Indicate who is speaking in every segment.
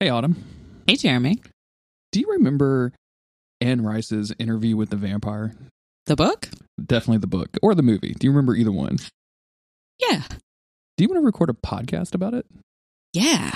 Speaker 1: Hey, Autumn.
Speaker 2: Hey, Jeremy.
Speaker 1: Do you remember Anne Rice's interview with the vampire?
Speaker 2: The book?
Speaker 1: Definitely the book or the movie. Do you remember either one?
Speaker 2: Yeah.
Speaker 1: Do you want to record a podcast about it?
Speaker 2: Yeah.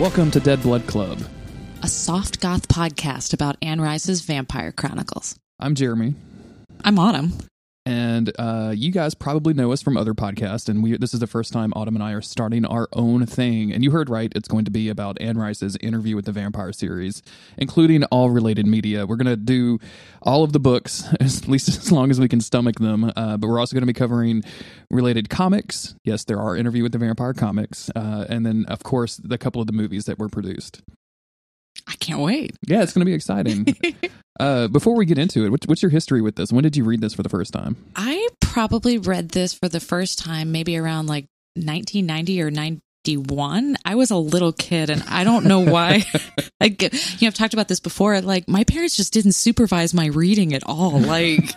Speaker 1: Welcome to Dead Blood Club.
Speaker 2: A soft goth podcast about Anne Rice's Vampire Chronicles.
Speaker 1: I'm Jeremy,
Speaker 2: I'm Autumn.
Speaker 1: And uh, you guys probably know us from other podcasts. And we this is the first time Autumn and I are starting our own thing. And you heard right; it's going to be about Anne Rice's interview with the vampire series, including all related media. We're going to do all of the books, at least as long as we can stomach them. Uh, but we're also going to be covering related comics. Yes, there are interview with the vampire comics, uh, and then of course the couple of the movies that were produced.
Speaker 2: I can't wait.
Speaker 1: Yeah, it's going to be exciting. uh, before we get into it, what's, what's your history with this? When did you read this for the first time?
Speaker 2: I probably read this for the first time maybe around like 1990 or 91. I was a little kid and I don't know why. I get, you know, I've talked about this before. Like my parents just didn't supervise my reading at all. Like,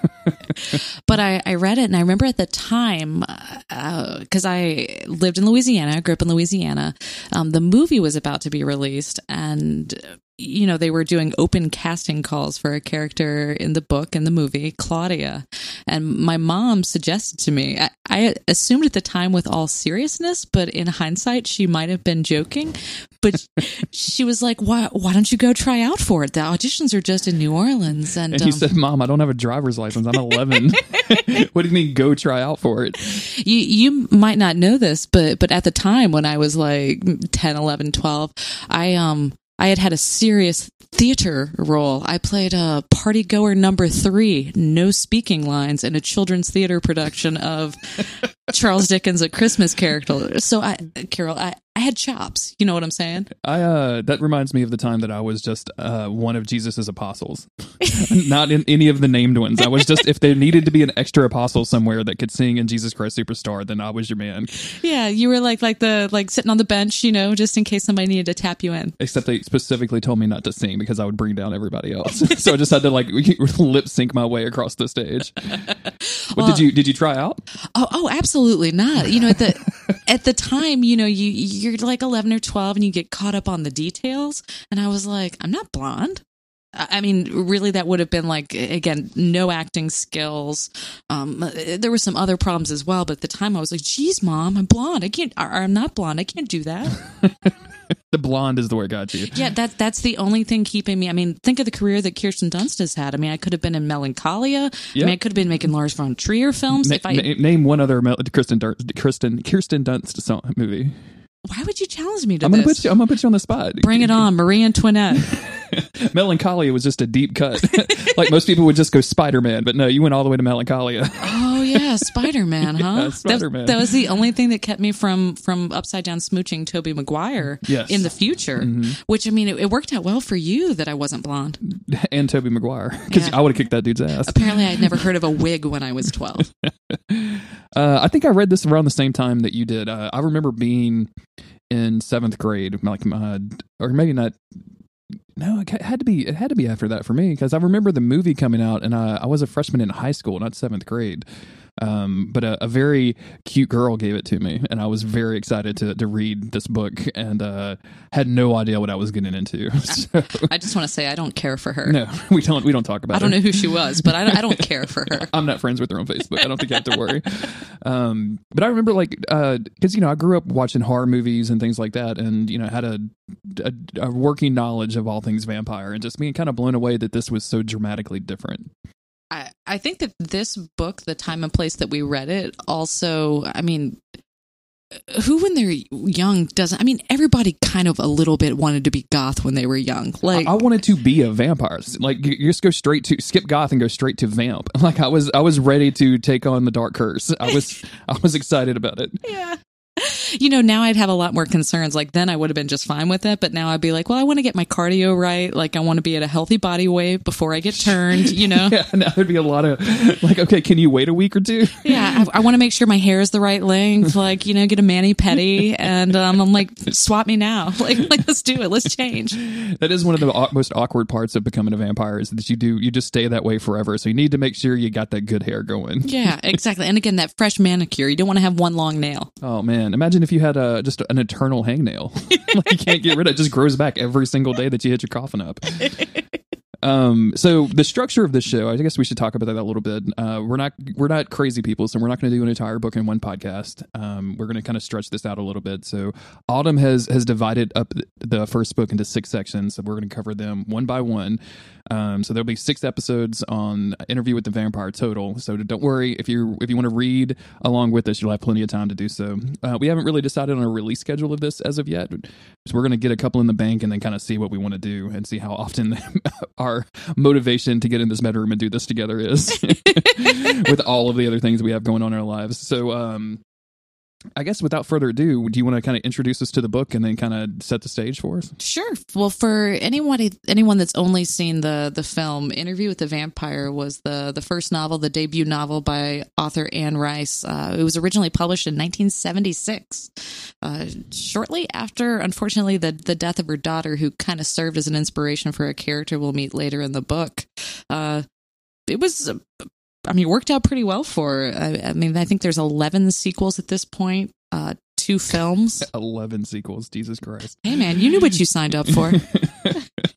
Speaker 2: but I, I read it and I remember at the time, uh, cause I lived in Louisiana, grew up in Louisiana. Um, the movie was about to be released and you know, they were doing open casting calls for a character in the book and the movie, Claudia. And my mom suggested to me, I, I assumed at the time with all seriousness, but in hindsight, she might have been joking. But she was like, why, why don't you go try out for it? The auditions are just in New Orleans. And,
Speaker 1: And you
Speaker 2: um,
Speaker 1: said, Mom, I don't have a driver's license. I'm 11. what do you mean, go try out for it?
Speaker 2: you you might not know this but but at the time when i was like 10 11 12 i um i had had a serious theater role. I played uh, a party goer number three no speaking lines in a children's theater production of charles dickens a christmas character so i carol i i had chops you know what i'm saying
Speaker 1: I uh, that reminds me of the time that I was just uh, one of Jesus's apostles, not in any of the named ones. I was just if there needed to be an extra apostle somewhere that could sing in Jesus Christ Superstar, then I was your man.
Speaker 2: yeah you were like like the like sitting on the bench you know just in case somebody needed to tap you in
Speaker 1: Except they specifically told me not to sing because I would bring down everybody else. so I just had to like lip sync my way across the stage.
Speaker 2: Well-
Speaker 1: did you did you try out?
Speaker 2: Oh, oh, absolutely not. You know, at the at the time, you know, you you're like eleven or twelve, and you get caught up on the details. And I was like, I'm not blonde. I I mean, really, that would have been like again, no acting skills. Um, there were some other problems as well, but at the time, I was like, "Geez, mom, I'm blonde. I can't. Or I'm not blonde. I can't do that."
Speaker 1: The blonde is the word got you.
Speaker 2: Yeah, that that's the only thing keeping me. I mean, think of the career that Kirsten Dunst has had. I mean, I could have been in Melancholia. I
Speaker 1: Yeah.
Speaker 2: mean, I could have been making Lars von Trier films.
Speaker 1: Na-
Speaker 2: if I,
Speaker 1: na- name one other Mel- Kristen Dunst, Kristen Kirsten Dunst song, movie.
Speaker 2: why would you challenge me to
Speaker 1: I'm gonna
Speaker 2: this?
Speaker 1: put you. I'm gonna put you on the spot.
Speaker 2: Bring it on, Marie Antoinette.
Speaker 1: Melancholia was just a deep cut. like most people would just go Spider Man, but no, you went all the way to Melancholia.
Speaker 2: Oh yeah, Spider Man, huh?
Speaker 1: Yeah,
Speaker 2: That-
Speaker 1: Spider-Man.
Speaker 2: That, was the only thing that kept me from from upside down smooching Tobey Maguire
Speaker 1: Yes. Mm-hmm.
Speaker 2: in the future. Which I mean, it, it worked out well for you that I wasn't blonde.
Speaker 1: and Tobey Maguire, because
Speaker 2: Yeah.
Speaker 1: I would have kicked that dude's ass.
Speaker 2: Apparently, I'd never heard of a wig when I was twelve.
Speaker 1: Uh, I think I read this around the same time that you did. Uh, I remember being in seventh grade, like, uh, or maybe not. No, it had to be. It had to be after that for me because I remember the movie coming out, and uh, I was a freshman in high school, not seventh grade. Um, but a, a very cute girl gave it to me, and I was very excited to to read this book, and uh, had no idea what I was getting into. So,
Speaker 2: I just want to say I don't care for her.
Speaker 1: no, we don't. We don't talk about.
Speaker 2: I don't
Speaker 1: her.
Speaker 2: know who she was, but I, I don't care for her.
Speaker 1: I'm not friends with her on Facebook. I don't think you have to worry. Um, but I remember like because you know I grew up watching horror movies and things like that, and you know had a, a a working knowledge of all things vampire, and just being kind of blown away that this was so dramatically different.
Speaker 2: I, I think that this book, the time and place that we read it, also, I mean, uh, who when they're young doesn't i mean everybody kind of a little bit wanted to be goth when they were young like
Speaker 1: I, wanted to be a vampire. Like you you just go straight to skip goth and go straight to vamp. Like I was I was ready to take on the dark curse. I was I was excited about it.
Speaker 2: yeah you know now i'd have a lot more concerns. Like then i would have been just fine with it. But now i'd be like well i want to get my cardio right. Like i want to be at a healthy body weight before i get turned you know?
Speaker 1: Yeah, now there'd be a lot of like, okay, can you wait a week or two?
Speaker 2: yeah i, I want to make sure my hair is the right length. Like you know get a mani pedi. And um, i'm like swap me now. Like, like let's do it. Let's change.
Speaker 1: That is one of the most awkward parts of becoming a vampire is that you do you just stay that way forever. So you need to make sure you got that good hair going.
Speaker 2: yeah exactly. And again that fresh manicure. You don't want to have one long nail.
Speaker 1: Oh man, imagine if you had a just an eternal hangnail. like you can't get rid of it just grows back every single day that you hit your coffin up. Um, so the structure of this show, I guess we should talk about that a little bit. Uh, we're not we're not crazy people, so we're not going to do an entire book in one podcast. Um, we're going to kind of stretch this out a little bit. So Autumn has has divided up the first book into six sections, so we're going to cover them one by one. Um, so there'll be six episodes on Interview with the Vampire total. So don't worry if you if you want to read along with us, you'll have plenty of time to do so. Uh, we haven't really decided on a release schedule of this as of yet. So we're going to get a couple in the bank and then kind of see what we want to do and see how often our motivation to get in this bedroom and do this together is with all of the other things we have going on in our lives. So, um, I guess without further ado, do you want to kind of introduce us to the book and then kind of set the stage for us?
Speaker 2: Sure. Well, for anyone anyone that's only seen the the film, Interview with the Vampire was the the first novel, the debut novel by author Anne Rice. Uh, it was originally published in 1976, uh, shortly after, unfortunately, the the death of her daughter, who kind of served as an inspiration for a character we'll meet later in the book. Uh, it was. I mean, it worked out pretty well for. I, I mean, I think there's 11 sequels at this point, uh, two films.
Speaker 1: 11 sequels, Jesus Christ.
Speaker 2: Hey man, you knew what you signed up for.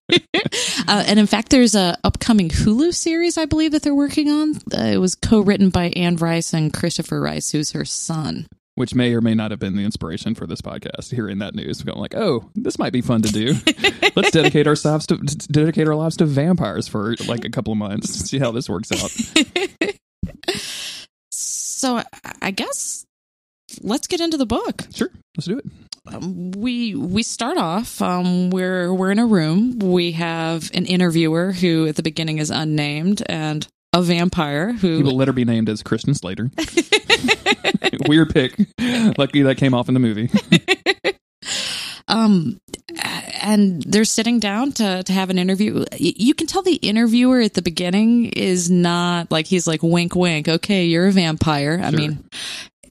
Speaker 2: uh, and in fact, there's a upcoming Hulu series I believe that they're working on. Uh, it was co-written by Anne Rice and Christopher Rice, who's her son.
Speaker 1: Which may or may not have been the inspiration for this podcast. Hearing that news, going like, "Oh, this might be fun to do. Let's dedicate our lives to dedicate our lives to vampires for like a couple of months. To see how this works out."
Speaker 2: So I- guess let's get into the book.
Speaker 1: Sure, let's do it.
Speaker 2: Um, we we start off. Um, we're we're in a room. We have an interviewer who at the beginning is unnamed and a vampire
Speaker 1: He
Speaker 2: who
Speaker 1: will let her be named as Christian Slater. Weird pick. Lucky that came off in the movie.
Speaker 2: um and they're sitting down to to have an interview. You can tell the interviewer at the beginning is not like he's like wink wink okay you're a vampire. I mean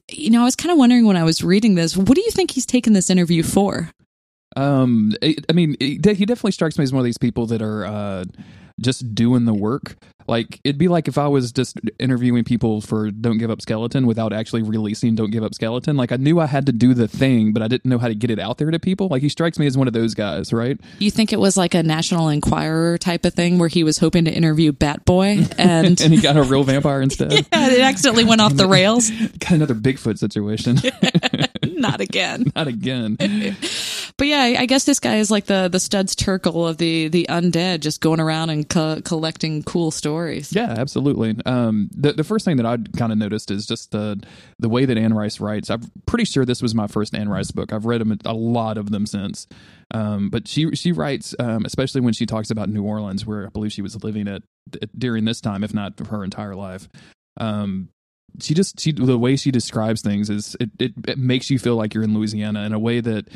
Speaker 2: you know i was kind of wondering when i was reading this what do you think he's taking this interview for?
Speaker 1: Um, I mean, he definitely strikes me as one of these people that are uh, just doing the work. Like it'd be like if I was just interviewing people for Don't Give Up Skeleton without actually releasing Don't Give Up Skeleton. Like I knew I had to do the thing, but I didn't know how to get it out there to people. Like he strikes me as one of those guys, right?
Speaker 2: you think it was like a national enquirer type of thing where he was hoping to interview bat boy and
Speaker 1: and he got a real vampire instead.
Speaker 2: yeah, it accidentally went off the rails
Speaker 1: got another Bigfoot situation.
Speaker 2: not again
Speaker 1: Not again.
Speaker 2: But yeah, I I guess this guy is like the the studs Terkel of the the undead, just going around and co- collecting cool stories.
Speaker 1: Yeah, absolutely. Um, the the first thing that I kind of noticed is just the the way that Anne Rice writes. I'm pretty sure this was my first Anne Rice book. I've read them, a lot of them since. Um, but she she writes, um, especially when she talks about New Orleans, where I believe she was living at during this time, if not her entire life. Um, she just she the way she describes things is it, it it makes you feel like you're in Louisiana in a way that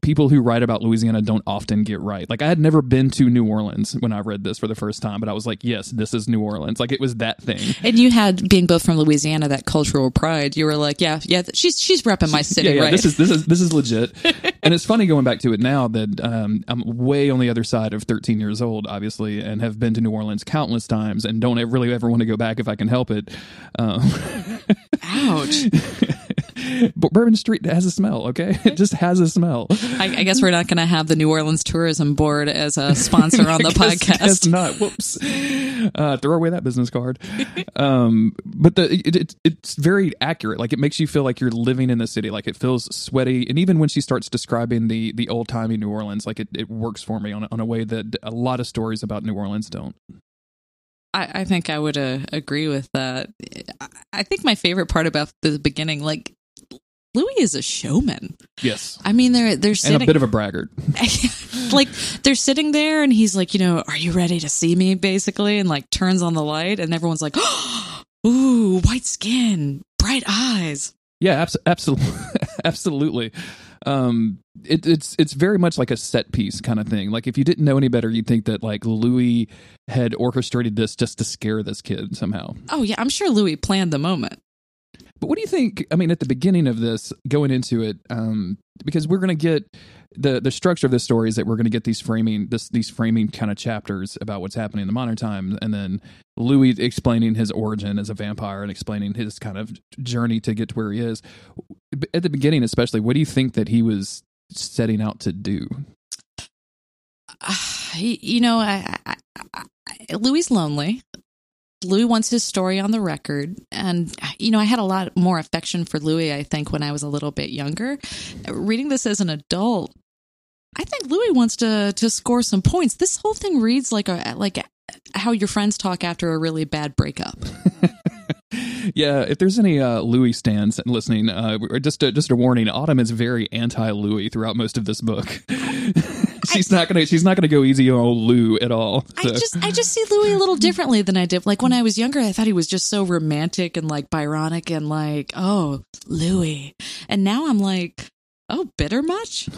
Speaker 1: people who write about Louisiana don't often get right. Like I had never been to New Orleans when I read this for the first time, but I was like, yes, this is New Orleans. Like it was that thing.
Speaker 2: And you had being both from Louisiana that cultural pride. You were like, yeah, yeah, she's she's repping my city,
Speaker 1: yeah, yeah,
Speaker 2: right?
Speaker 1: this is this is this is legit. and it's funny going back to it now that um, I'm way on the other side of 13 years old, obviously, and have been to New Orleans countless times, and don't really ever want to go back if I can help it. Um,
Speaker 2: Ouch.
Speaker 1: But Bourbon Street has a smell. Okay, it just has a smell.
Speaker 2: I, I guess we're not going to have the New Orleans Tourism Board as a sponsor on the
Speaker 1: Guess-
Speaker 2: podcast.
Speaker 1: guess not. Whoops. Uh, throw away that business card. Um, but the it, it, it's very accurate. Like it makes you feel like you're living in the city. Like it feels sweaty. And even when she starts describing the the old timey New Orleans, like it, it works for me on a, on a way that a lot of stories about New Orleans don't.
Speaker 2: I, I think I would uh, agree with that. I think my favorite part about the beginning, like Louis is a showman.
Speaker 1: Yes.
Speaker 2: I mean, they're they're sitting And
Speaker 1: a bit of a braggart.
Speaker 2: like they're sitting there, and he's like, you know, are you ready to see me? Basically, and like turns on the light, and everyone's like, ooh, white skin, bright eyes.
Speaker 1: Yeah, abs- absolutely, absolutely. Um, it, it's it's very much like a set piece kind of thing. Like if you didn't know any better, you'd think that like Louis had orchestrated this just to scare this kid somehow.
Speaker 2: Oh yeah, I'm sure Louis planned the moment.
Speaker 1: But what do you think? I mean, at the beginning of this, going into it, um, because we're going to get the the structure of this story is that we're going to get these framing this these framing kind of chapters about what's happening in the modern time, and then Louis explaining his origin as a vampire and explaining his kind of journey to get to where he is. At the beginning, especially, what do you think that he was setting out to do?
Speaker 2: Uh, you know, I, I, I, Louis lonely. Louis wants his story on the record. And, you know, I had a lot more affection for Louis, I think, when I was a little bit younger. Reading this as an adult, I think Louis wants to to score some points. This whole thing reads like a like how your friends talk after a really bad breakup.
Speaker 1: yeah, if there's any uh, Louis stans listening, uh, just a, just a warning: Autumn is very anti Louis throughout most of this book. she's I, not gonna she's not gonna go easy on old Lou at all.
Speaker 2: So. I just I just see Louis a little differently than I did. Like when I was younger, I thought he was just so romantic and like Byronic and like oh Louis, and now I'm like Oh, bitter much?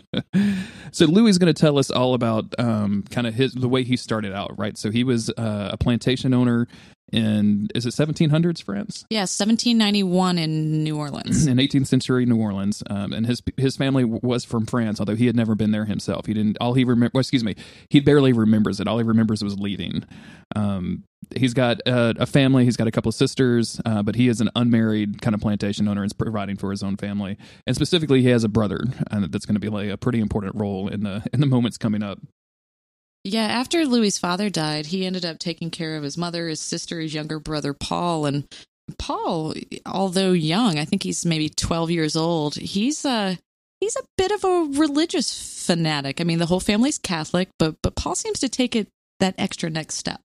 Speaker 1: so Louis is going to tell us all about um, kind of his the way he started out, right? So he was uh, a plantation owner in is it 1700s France?
Speaker 2: Yeah, 1791 in New Orleans.
Speaker 1: in 18th century New Orleans, um, and his his family was from France, although he had never been there himself. He didn't. All he remember, well, excuse me, he barely remembers it. All he remembers was leaving. Um, he's got a, a, family. He's got a couple of sisters, uh, but he is an unmarried kind of plantation owner and is providing for his own family. And specifically, he has a brother, uh, that's going to be like a pretty important role in the in the moments coming up.
Speaker 2: Yeah, after Louis's father died, he ended up taking care of his mother, his sister, his younger brother Paul, and Paul, although young, I think he's maybe 12 years old, he's uh he's a bit of a religious fanatic. I mean, the whole family's Catholic, but but Paul seems to take it that extra next step.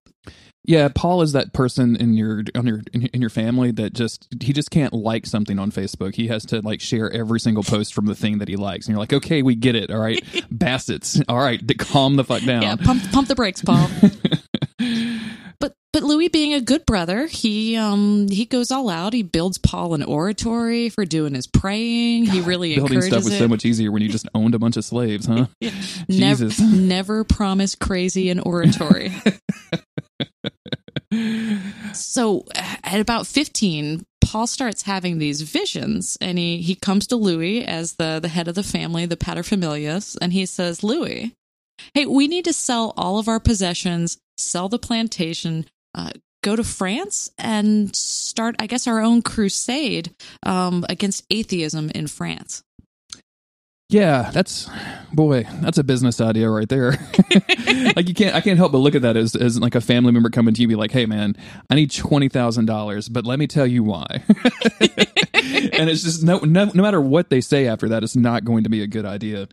Speaker 1: Yeah, Paul is that person in your on your in your family that just he just can't like something on Facebook. He has to like share every single post from the thing that he likes, and you're like, okay, we get it. All right, Bassett's. All right, calm the fuck down.
Speaker 2: Yeah, pump pump the brakes, Paul. but but Louis, being a good brother, he um he goes all out. He builds Paul an oratory for doing his praying. He really
Speaker 1: building stuff was
Speaker 2: it.
Speaker 1: so much easier when you just owned a bunch of slaves, huh?
Speaker 2: yeah. Jesus, never, never promise crazy an oratory. So at about 15 paul starts having these visions and he, he comes to louis as the, the head of the family the paterfamilias and he says louis hey we need to sell all of our possessions sell the plantation uh, go to france and start i guess our own crusade um, against atheism in france
Speaker 1: yeah, that's boy, that's a business idea right there. like you can't, I can't help but look at that as as like a family member coming to you, be like, "Hey, man, I need twenty thousand dollars, but let me tell you why." and it's just no, no, no matter what they say after that, it's not going to be a good idea.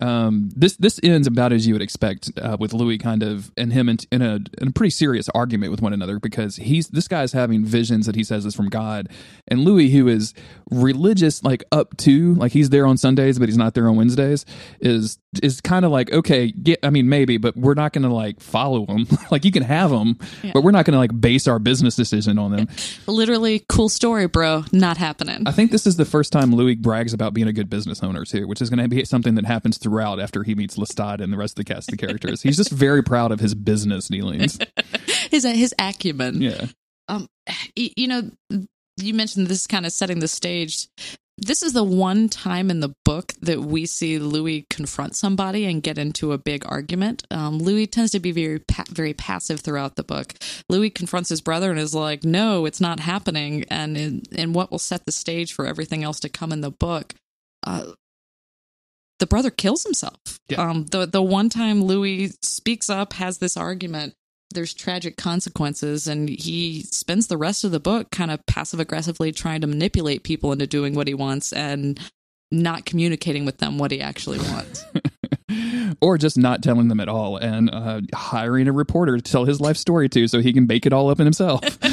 Speaker 1: Um, this this ends about as you would expect uh, with Louis kind of and him in, in, a in a pretty serious argument with one another because he's this guy's having visions that he says is from God, and Louis who is religious like up to like he's there on Sundays but he's not there on Wednesdays is is kind of like okay get I mean maybe but we're not going to like follow him like you can have them yeah. but we're not going to like base our business decision on them.
Speaker 2: Literally cool story, bro. Not happening.
Speaker 1: I think this is the first time Louis brags about being a good business owner too, which is going to be something that happens throughout after he meets Lestat and the rest of the cast of characters. He's just very proud of his business dealings.
Speaker 2: his his acumen.
Speaker 1: Yeah.
Speaker 2: Um, you know, you mentioned this kind of setting the stage. This is the one time in the book that we see Louis confront somebody and get into a big argument. Um, Louis tends to be very pa- very passive throughout the book. Louis confronts his brother and is like, "No, it's not happening," and in, and what will set the stage for everything else to come in the book. Uh, the brother kills himself. Yeah. Um, the the one time Louis speaks up, has this argument, there's tragic consequences, and he spends the rest of the book kind of passive aggressively trying to manipulate people into doing what he wants and not communicating with them what he actually wants.
Speaker 1: or just not telling them at all and uh, hiring a reporter to tell his life story to so he can bake it all up in himself.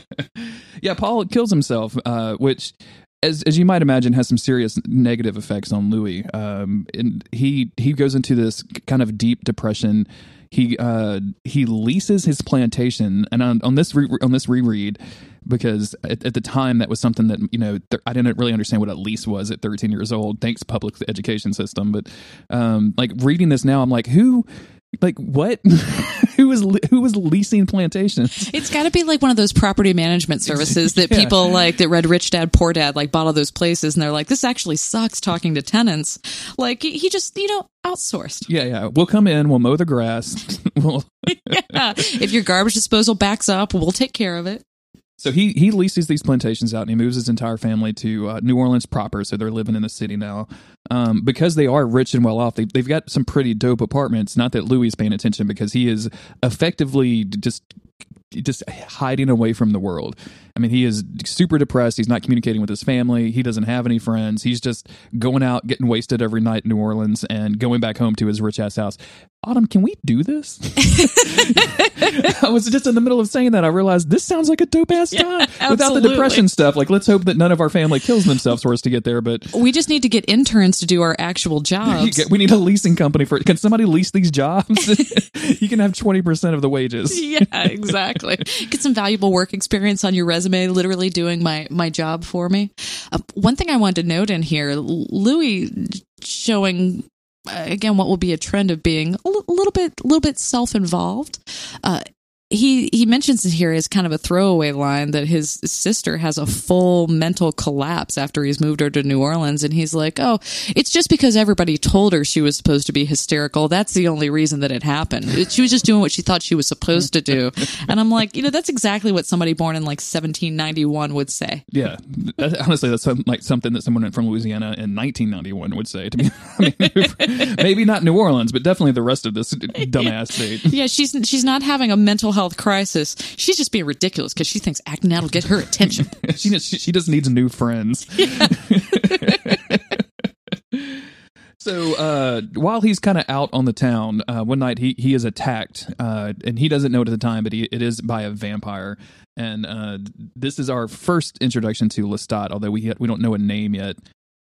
Speaker 1: yeah, Paul kills himself, uh, which as as you might imagine, has some serious negative effects on Louis. Um, and he he goes into this kind of deep depression. He uh, he leases his plantation, and on, on this re- on this reread, because at, at, the time that was something that you know th- I didn't really understand what a lease was at 13 years old. Thanks to public education system, but um, like reading this now, I'm like, who like what? who was who was leasing plantations?
Speaker 2: It's got to be like one of those property management services that yeah. people like that read Rich Dad Poor Dad like bought all those places and they're like, this actually sucks talking to tenants. Like he just you know outsourced.
Speaker 1: Yeah, yeah. We'll come in. We'll mow the grass. we'll
Speaker 2: yeah. If your garbage disposal backs up, we'll take care of it.
Speaker 1: So he he leases these plantations out and he moves his entire family to uh, New Orleans proper. So they're living in the city now. Um, because they are rich and well off, they, they've got some pretty dope apartments. Not that Louis is paying attention because he is effectively just just hiding away from the world. I mean, he is super depressed. He's not communicating with his family. He doesn't have any friends. He's just going out, getting wasted every night in New Orleans, and going back home to his rich ass house. Autumn, can we do this? I was just in the middle of saying that. I realized this sounds like a dope ass time without the depression stuff. Like, let's hope that none of our family kills themselves for us to get there. But
Speaker 2: we just need to get interns to do our actual jobs.
Speaker 1: we need a leasing company for. it. Can somebody lease these jobs? you can have twenty percent of the wages.
Speaker 2: yeah, exactly. Get some valuable work experience on your resume. Literally doing my my job for me. Uh, one thing I wanted to note in here, Louis showing again what will be a trend of being a little bit a little bit self-involved uh, he he mentions it here as kind of a throwaway line that his sister has a full mental collapse after he's moved her to New Orleans, and he's like, "Oh, it's just because everybody told her she was supposed to be hysterical. That's the only reason that it happened. She was just doing what she thought she was supposed to do." And I'm like, you know, that's exactly what somebody born in like 1791 would say.
Speaker 1: Yeah, honestly, that's some, like something that someone from Louisiana in 1991 would say to me. I mean, maybe not New Orleans, but definitely the rest of this dumbass state.
Speaker 2: Yeah, she's she's not having a mental health health crisis. She's just being ridiculous because she thinks acting out will get her attention.
Speaker 1: she, she, she just needs new friends. Yeah. So uh, while he's kind of out on the town, uh, one night he he is attacked, uh, and he doesn't know it at the time, but he, it is by a vampire. And uh, this is our first introduction to Lestat, although we we don't know a name yet.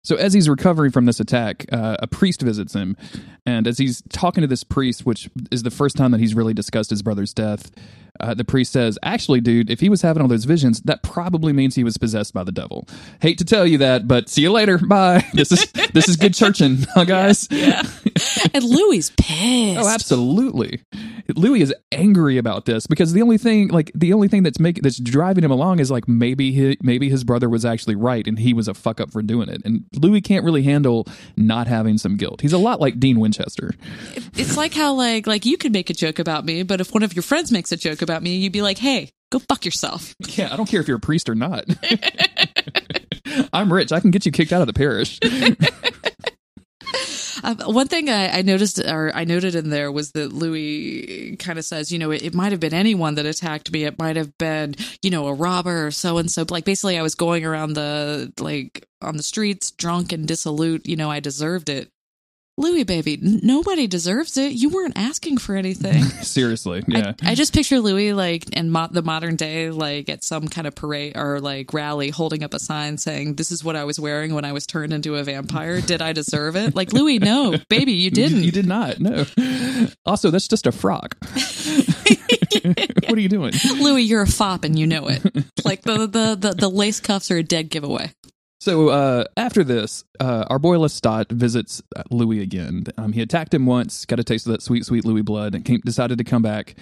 Speaker 1: So as he's recovering from this attack, uh, a priest visits him, and as he's talking to this priest, which is the first time that he's really discussed his brother's death, uh, the priest says, "Actually, dude, if he was having all those visions, that probably means he was possessed by the devil. Hate to tell you that, but see you later. Bye. This is this is good churching, huh, guys."
Speaker 2: Yeah. yeah. and Louis pissed.
Speaker 1: Oh, absolutely. Louis is angry about this because the only thing, like the only thing that's making that's driving him along is like maybe he, maybe his brother was actually right and he was a fuck up for doing it. And Louis can't really handle not having some guilt. He's a lot like Dean Winchester.
Speaker 2: It's like how like like you could make a joke about me, but if one of your friends makes a joke about me, you'd be like, "Hey, go fuck yourself."
Speaker 1: Yeah, I don't care if you're a priest or not. I'm rich. I can get you kicked out of the parish.
Speaker 2: Uh, one thing I, I, noticed or I noted in there was that Louis kind of says, you know, it, it might have been anyone that attacked me. It might have been, you know, a robber or so and so. Like basically, I was going around the like on the streets drunk and dissolute. You know, I deserved it. Louis, baby, nobody deserves it. You weren't asking for anything.
Speaker 1: Seriously, yeah.
Speaker 2: I, I, just picture Louis like in mo- the modern day, like at some kind of parade or like rally, holding up a sign saying, "This is what I was wearing when I was turned into a vampire. Did I deserve it?" Like Louis, no, baby, you didn't.
Speaker 1: You, you did not. No. Also, that's just a frock. what are you doing,
Speaker 2: Louis? You're a fop, and you know it. Like the the the, the lace cuffs are a dead giveaway.
Speaker 1: So uh, after this, uh, our boy Lestat visits Louis again. Um, he attacked him once, got a taste of that sweet, sweet Louis blood, and came, decided to come back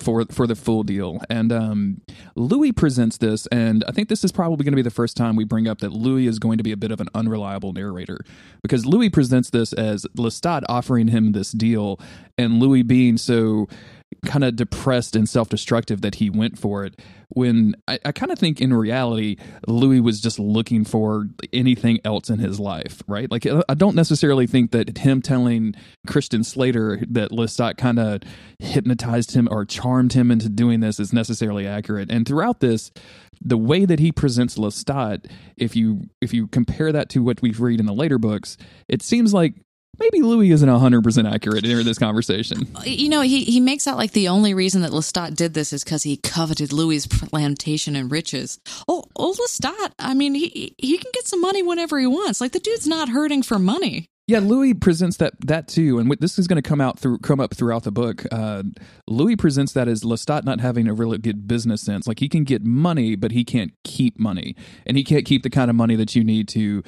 Speaker 1: for for the full deal. And um, Louis presents this, and I think this is probably going to be the first time we bring up that Louis is going to be a bit of an unreliable narrator because Louis presents this as Lestat offering him this deal, and Louis being so kind of depressed and self-destructive that he went for it when I, I kind of think in reality louis was just looking for anything else in his life right? Like i don't necessarily think that him telling christian slater that lestat kind of hypnotized him or charmed him into doing this is necessarily accurate. And throughout this the way that he presents lestat if you if you compare that to what we've read in the later books it seems like maybe Louis isn't 100% accurate in this conversation.
Speaker 2: You know, he, he makes out like the only reason that Lestat did this is because he coveted Louis's plantation and riches. Oh, oh, Lestat, I mean, he, he can get some money whenever he wants. Like, the dude's not hurting for money.
Speaker 1: Yeah, Louis presents that that too, and this is going to come out through come up throughout the book. Uh, Louis presents that as Lestat not having a really good business sense. Like he can get money, but he can't keep money, and he can't keep the kind of money that you need to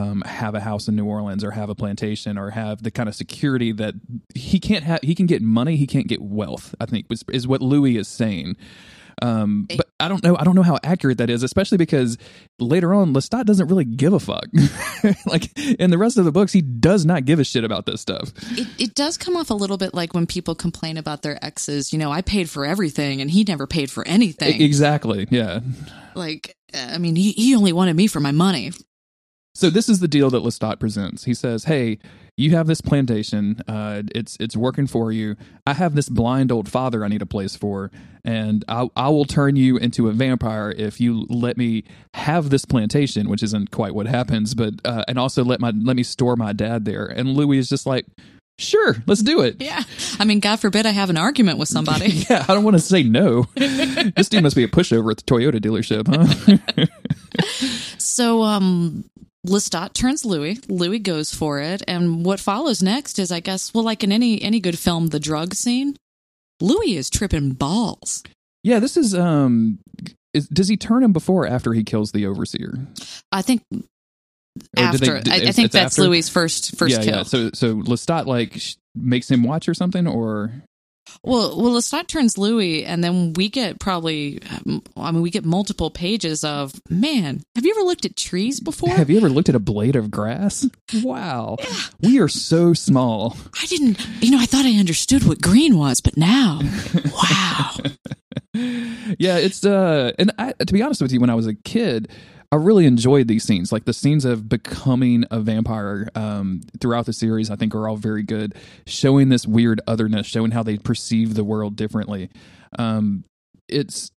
Speaker 1: um, have a house in New Orleans or have a plantation or have the kind of security that he can't have. He can get money, he can't get wealth. I think is, is what Louis is saying. Um, but I don't know. I don't know how accurate that is, especially because later on, Lestat doesn't really give a fuck. like in the rest of the books, he does not give a shit about this stuff.
Speaker 2: It, it does come off a little bit like when people complain about their exes. You know, I paid for everything, and he never paid for anything.
Speaker 1: Exactly. Yeah.
Speaker 2: Like, I mean, he, he only wanted me for my money.
Speaker 1: So this is the deal that Lestat presents. He says, "Hey, you have this plantation. Uh, it's it's working for you. I have this blind old father I need a place for, and I, I will turn you into a vampire if you let me have this plantation, which isn't quite what happens, but uh, and also let my let me store my dad there." And Louis is just like. Sure, let's do it.
Speaker 2: Yeah. I mean, God forbid I have an argument with somebody.
Speaker 1: yeah, I don't want to say no. this dude must be a pushover at the Toyota dealership, huh?
Speaker 2: so, um, Lestat turns Louis. Louis goes for it, and what follows next is, I guess, well, like in any any good film, the drug scene. Louis is tripping balls.
Speaker 1: Yeah, this is um. Is, does he turn him before or after he kills the overseer?
Speaker 2: I think after. They, I, I, think that's after? Louis' first first
Speaker 1: yeah,
Speaker 2: kill.
Speaker 1: Yeah. So so Lestat like makes him watch or something, or
Speaker 2: well, well, Lestat turns Louis, and then we get probably, I mean, we get multiple pages of, man, have you ever looked at trees before?
Speaker 1: Have you ever looked at a blade of grass? Wow. Yeah. We are so small.
Speaker 2: I didn't, you know, I thought I understood what green was, but now, wow.
Speaker 1: yeah, it's, uh, and I, to be honest with you, when I was a kid, I really enjoyed these scenes. Like the scenes of becoming a vampire um, throughout the series, I think are all very good, showing this weird otherness, showing how they perceive the world differently. Um, it's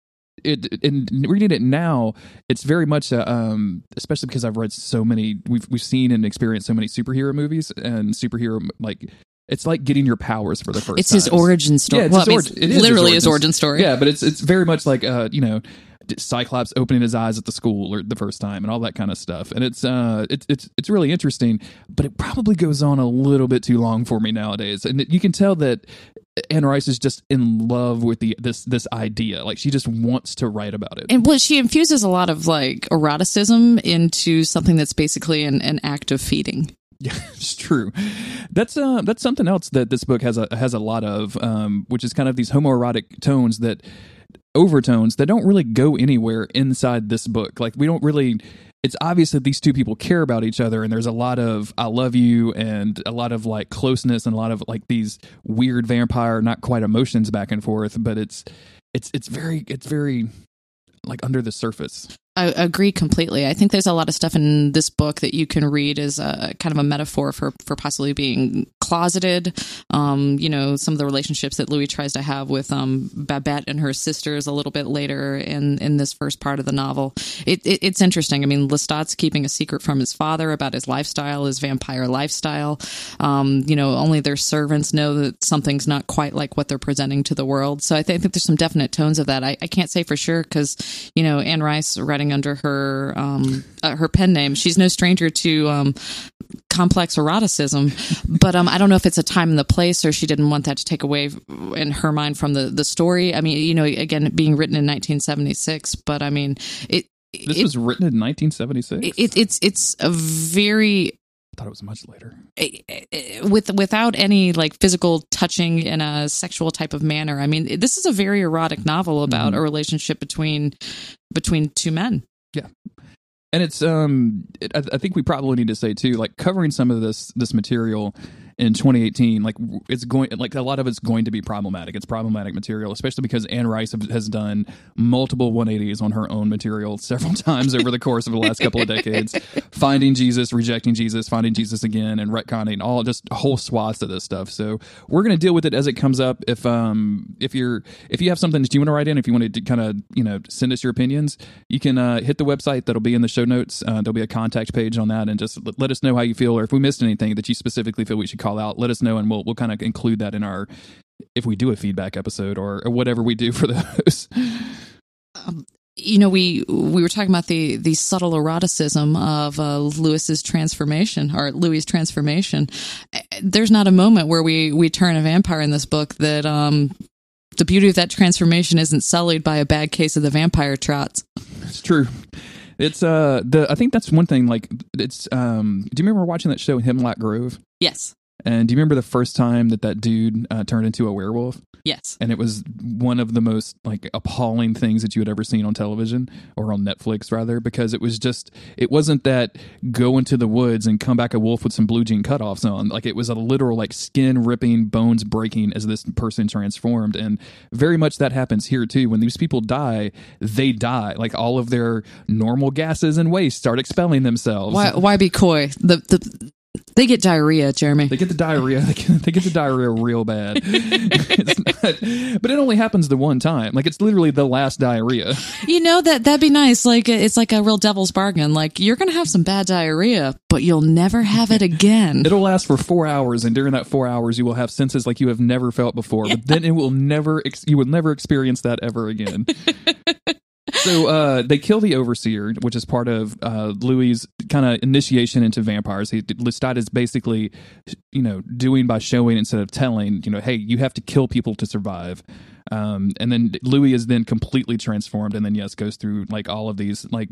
Speaker 1: it in reading it now, it's very much a, um, especially because I've read so many, we've we've seen and experienced so many superhero movies and superhero like it's like getting your powers for the first.
Speaker 2: It's times. his origin story.
Speaker 1: Yeah,
Speaker 2: it's
Speaker 1: well, his
Speaker 2: it literally his origin, his origin story.
Speaker 1: Yeah, but it's it's very much like uh, you know Cyclops opening his eyes at the school or the first time and all that kind of stuff. And it's uh it's it's it's really interesting, but it probably goes on a little bit too long for me nowadays. And you can tell that Anne Rice is just in love with the this this idea. Like she just wants to write about it.
Speaker 2: And well, she infuses a lot of like eroticism into something that's basically an, an act of feeding.
Speaker 1: Yeah, it's true. That's uh that's something else that this book has a has a lot of, um, which is kind of these homoerotic tones that overtones that don't really go anywhere inside this book. Like we don't really it's obvious that these two people care about each other and there's a lot of I love you and a lot of like closeness and a lot of like these weird vampire not quite emotions back and forth, but it's it's it's very it's very like under the surface.
Speaker 2: I agree completely. I think there's a lot of stuff in this book that you can read as a kind of a metaphor for for possibly being closeted. Um, you know, some of the relationships that Louis tries to have with um, Babette and her sisters a little bit later in in this first part of the novel. It, it, it's interesting. I mean, Lestat's keeping a secret from his father about his lifestyle, his vampire lifestyle. Um, you know, only their servants know that something's not quite like what they're presenting to the world. So I, th- I think there's some definite tones of that. I, I can't say for sure because you know Anne Rice writing under her um, uh, her pen name. She's no stranger to um, complex eroticism, but um, I don't know if it's a time and the place, or she didn't want that to take away in her mind from the the story. I mean, you know, again, being written in 1976, but I mean, it.
Speaker 1: This it, was written in 1976.
Speaker 2: It, it's it's a very
Speaker 1: thought it was much later.
Speaker 2: With without any like physical touching in a sexual type of manner. I mean, this is a very erotic novel about mm-hmm. a relationship between between two men.
Speaker 1: Yeah. And it's um it, I, I think we probably need to say too like covering some of this this material in 2018, like it's going, like a lot of it's going to be problematic. It's problematic material, especially because Anne Rice has done multiple 180s on her own material several times over the course of the last couple of decades, finding Jesus, rejecting Jesus, finding Jesus again, and retconning all just whole swaths of this stuff. So we're going to deal with it as it comes up. If um if you're if you have something that you want to write in, if you want to kind of you know send us your opinions, you can uh, hit the website that'll be in the show notes. Uh, there'll be a contact page on that, and just let us know how you feel, or if we missed anything that you specifically feel we should call out, let us know, and we'll we'll kind of include that in our if we do a feedback episode or, or whatever we do for those.
Speaker 2: Um, you know, we we were talking about the the subtle eroticism of uh, Lewis's transformation or Louis's transformation. There's not a moment where we we turn a vampire in this book that um the beauty of that transformation isn't sullied by a bad case of the vampire trots.
Speaker 1: It's true. It's uh the I think that's one thing like it's um do you remember watching that show Hemlock Grove?
Speaker 2: Yes.
Speaker 1: And do you remember the first time that that dude uh, turned into a werewolf?
Speaker 2: Yes.
Speaker 1: And it was one of the most like appalling things that you had ever seen on television or on Netflix rather because it was just it wasn't that go into the woods and come back a wolf with some blue jean cutoffs on. Like it was a literal like skin ripping, bones breaking as this person transformed and very much that happens here too. When these people die, they die. Like all of their normal gases and waste start expelling themselves.
Speaker 2: Why why be coy? The the they get diarrhea, Jeremy.
Speaker 1: They get the diarrhea. They get, they get the diarrhea real bad. not, but it only happens the one time. Like it's literally the last diarrhea.
Speaker 2: You know that that'd be nice. Like it's like a real devil's bargain. Like you're gonna have some bad diarrhea, but you'll never have it again.
Speaker 1: It'll last for four hours, and during that four hours, you will have senses like you have never felt before. Yeah. But then it will never. You will never experience that ever again. So uh, they kill the overseer, which is part of uh, Louis's kind of initiation into vampires. He, Lestat is basically, you know, doing by showing instead of telling. You know, hey, you have to kill people to survive. Um, and then Louis is then completely transformed, and then yes, goes through like all of these like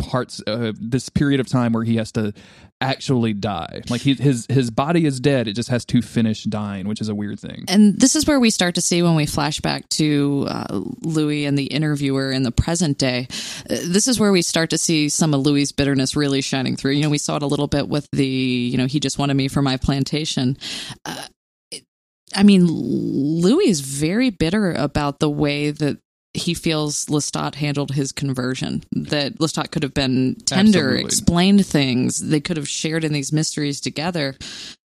Speaker 1: parts uh, this period of time where he has to actually die. Like he, his his body is dead it just has to finish dying which is a weird thing.
Speaker 2: And this is where we start to see when we flash back to uh, louis and the interviewer in the present day. Uh, this is where we start to see some of louis's bitterness really shining through. You know we saw it a little bit with the you know he just wanted me for my plantation. Uh, I mean, Louis is very bitter about the way that he feels Lestat handled his conversion. That Lestat could have been tender, Absolutely. explained things. They could have shared in these mysteries together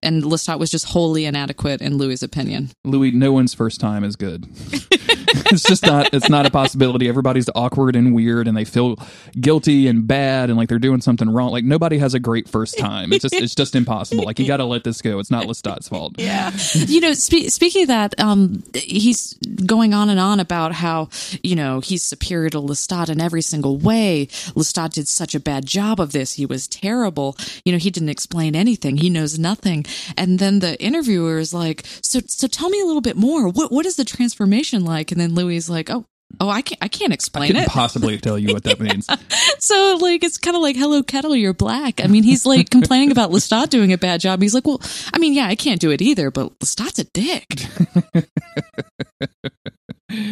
Speaker 2: and Lestat was just wholly inadequate in Louis's opinion.
Speaker 1: Louis, no one's first time is good. it's just not. It's not a possibility. Everybody's awkward and weird, and they feel guilty and bad, and like they're doing something wrong. Like nobody has a great first time. It's just. It's just impossible. Like you got to let this go. It's not Lestat's fault.
Speaker 2: Yeah. you know, spe- speaking of that, um, he's going on and on about how you know he's superior to Lestat in every single way. Lestat did such a bad job of this. He was terrible. You know, he didn't explain anything. He knows nothing. And then the interviewer is like, so, so tell me a little bit more. What, what is the transformation like? And then Louis is like, oh, Oh, I can't. I can't explain
Speaker 1: I
Speaker 2: it.
Speaker 1: Possibly tell you what that means.
Speaker 2: so, like, it's kind of like, "Hello, kettle, you're black." I mean, he's like complaining about Lestat doing a bad job. He's like, "Well, I mean, yeah, I can't do it either, but Lestat's a dick."